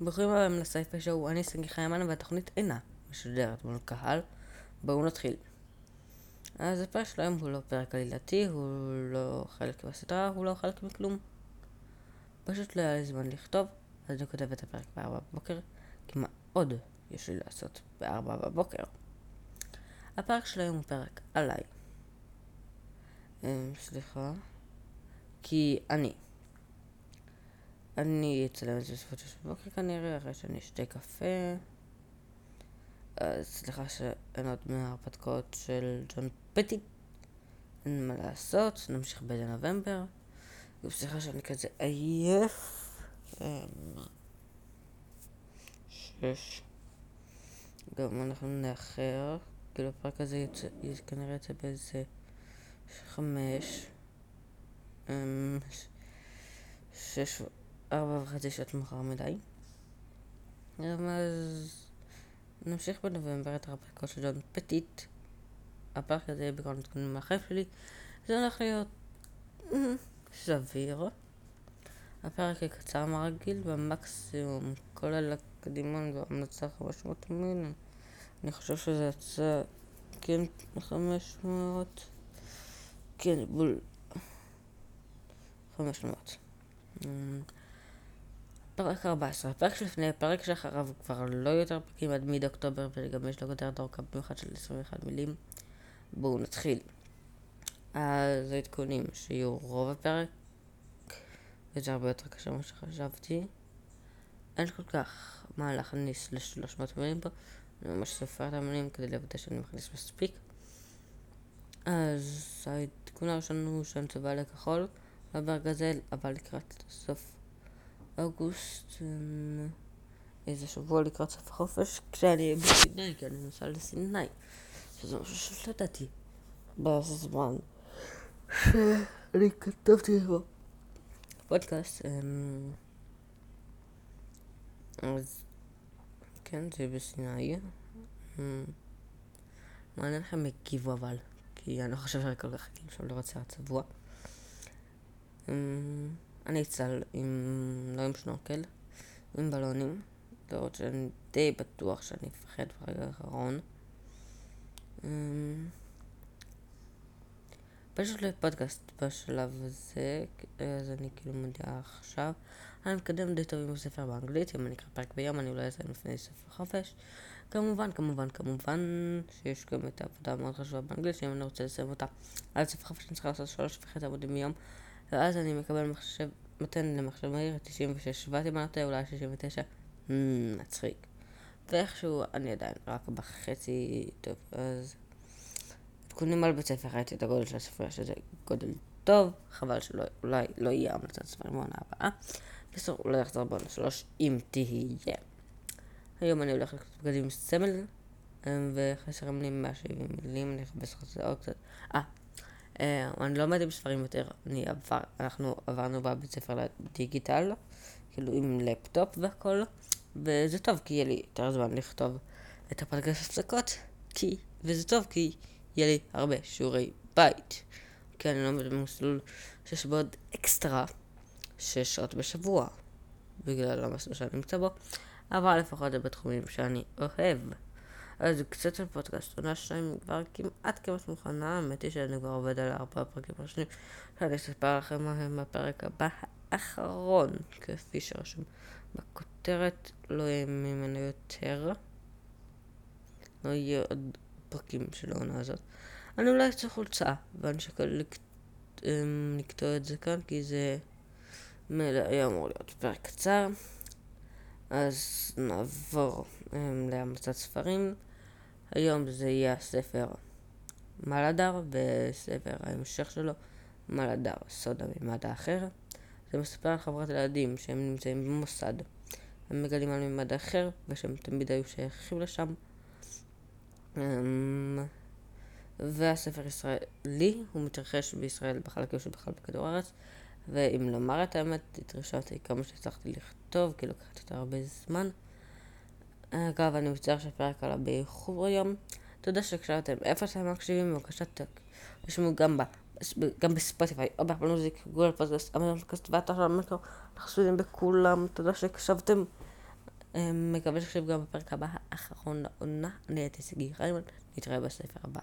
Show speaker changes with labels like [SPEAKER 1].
[SPEAKER 1] ברוכים הבאים לסייפה שואו, אני סגי חיימן והתוכנית אינה משודרת מול קהל. בואו נתחיל. אז הפרק של היום הוא לא פרק עלילתי, הוא לא חלק מהסדרה, הוא לא חלק מכלום. פשוט לא היה לי זמן לכתוב, אז אני כותב את הפרק בארבע בבוקר, כי מה עוד יש לי לעשות בארבע בבוקר? הפרק של היום הוא פרק עליי. אמ, סליחה. כי אני. אני אצלם את זה בסביבות שש בבוקר כנראה, אחרי שאני אשתה קפה. אז סליחה שאין עוד מההרפתקאות של ג'ון פטי. אין מה לעשות, נמשיך בנובמבר. סליחה שאני כזה עייף. אמ, שש. גם אנחנו נאחר. כאילו הפרק הזה יצא, כנראה יצא באיזה חמש. אמ, שש, ארבע וחצי שעות מאוחר מדי. אז נמשיך בנובמבר את הרפתקות של ג'ון פטיט. הפרק הזה בכל מתכונים מהחיים שלי. זה הולך להיות סביר. הפרק קצר מהרגיל, במקסימום כולל הקדימון והמלצה 500 מילים. אני חושב שזה יצא כן 500. כן, בול. 500. פרק 14. הפרק שלפני, הפרק שאחריו כבר לא יותר פרקים עד מיד אוקטובר, וגם יש לו כותרת אורכה במיוחד של 21 מילים. בואו נתחיל. אז העדכונים שיהיו רוב הפרק, וזה הרבה יותר קשה ממה שחשבתי. אין כל כך מה להכניס ל-300 מילים פה, אני ממש סופר את המילים כדי לוודא שאני מכניס מספיק. אז העדכון הראשון הוא שאני צבע לכחול, וברגזל, אבל לקראת סוף אוגוסט, אמ, איזה שבוע לקראת סוף החופש, כשאני בסיני, כי אני נוסעה לסיני. שזה משהו שלא ידעתי בזמן שאני כתבתי בו פודקאסט. אמ, אז כן, זה בסיני. אמ, מעניין הם הגיבו אבל, כי אני לא חושב שאני כל כך שאני לא רוצה צבוע. אני אצל עם, לא עם שנורקל, עם בלונים, לראות שאני די בטוח שאני אפחד ברגע האחרון. אמ, פשוט לפודקאסט בשלב הזה, אז אני כאילו מודיעה עכשיו. אני מקדם די טוב עם הספר באנגלית, אם אני אקרא פרק ביום אני אולי אסיים לפני ספר חופש. כמובן, כמובן, כמובן שיש גם את העבודה המאוד חשובה באנגלית, שאם אני רוצה לסיים אותה על ספר חופש אני צריכה לעשות שלוש וחצי עמודים ביום. ואז אני מקבל מחשב, נותן למחשב מהיר 96 שבעתי מה נותן, אולי 69, hmm, מצחיק. ואיכשהו אני עדיין רק בחצי טוב, אז עדכונים על בית ספר, ראיתי את הגודל של הספרייה שזה גודל טוב, חבל שאולי לא יהיה המלצת ספרים בעונה הבאה. בסוף לא יחזור בעונה שלוש, אם תהיה. היום אני הולך לקנות בגדים סמל, וחסרים לי 170 מילים, אני אחפש לך את זה עוד קצת. אה, אה, אני לא לומד עם ספרים יותר, אני עבר, אנחנו עברנו בבית ספר לדיגיטל, כאילו עם לפטופ והכל, וזה טוב כי יהיה לי יותר זמן לכתוב את הפודקאסט הפסקות, כי, וזה טוב כי יהיה לי הרבה שיעורי בית, כי אני לומד במסלול שיש בו עוד אקסטרה שש שעות בשבוע, בגלל המסלול שאני נמצא בו, אבל לפחות זה בתחומים שאני אוהב. אז קצת של פודקאסט, עונה שתיים כבר כמעט כמעט מוכנה, האמת היא שאני כבר עובד על ארבעה פרקים ראשונים, שאני אספר לכם מה הם בפרק הבא האחרון, כפי שרשום בכותרת, לא יהיה ממנו יותר, לא יהיה עוד פרקים של העונה הזאת. אני אולי אצא חולצה, ואני שקל אמ, לקטוע את זה כאן, כי זה היה אמור להיות פרק קצר. אז נעבור um, להמלצת ספרים. היום זה יהיה הספר מלאדר, וספר ההמשך שלו, מלאדר, סוד המימד האחר. זה מספר על חברת ילדים שהם נמצאים במוסד. הם מגלים על מימד אחר, ושהם תמיד היו שייכים לשם. אמ, והספר ישראלי, הוא מתרחש בישראל בחלקים שבכלל בכדור הארץ. ואם לומר את האמת, התרשמתי כמה שהצלחתי לכתוב, כי לקחתי יותר הרבה זמן. אגב, אני מצטער שהפרק עלה באיחור היום. תודה שהקשבתם. איפה שאתם מקשיבים, בבקשה תשמעו גם, ב, גם בספוטיפיי, או באפל מוזיק, גוגל פודקאסט, אמרנו פודקאסט ואתר של המטרו. אנחנו חשובים בכולם. תודה שהקשבתם. מקווה שתקשיב גם בפרק הבא, האחרון לעונה. אני הייתי סיגי חיימן, נתראה בספר הבא.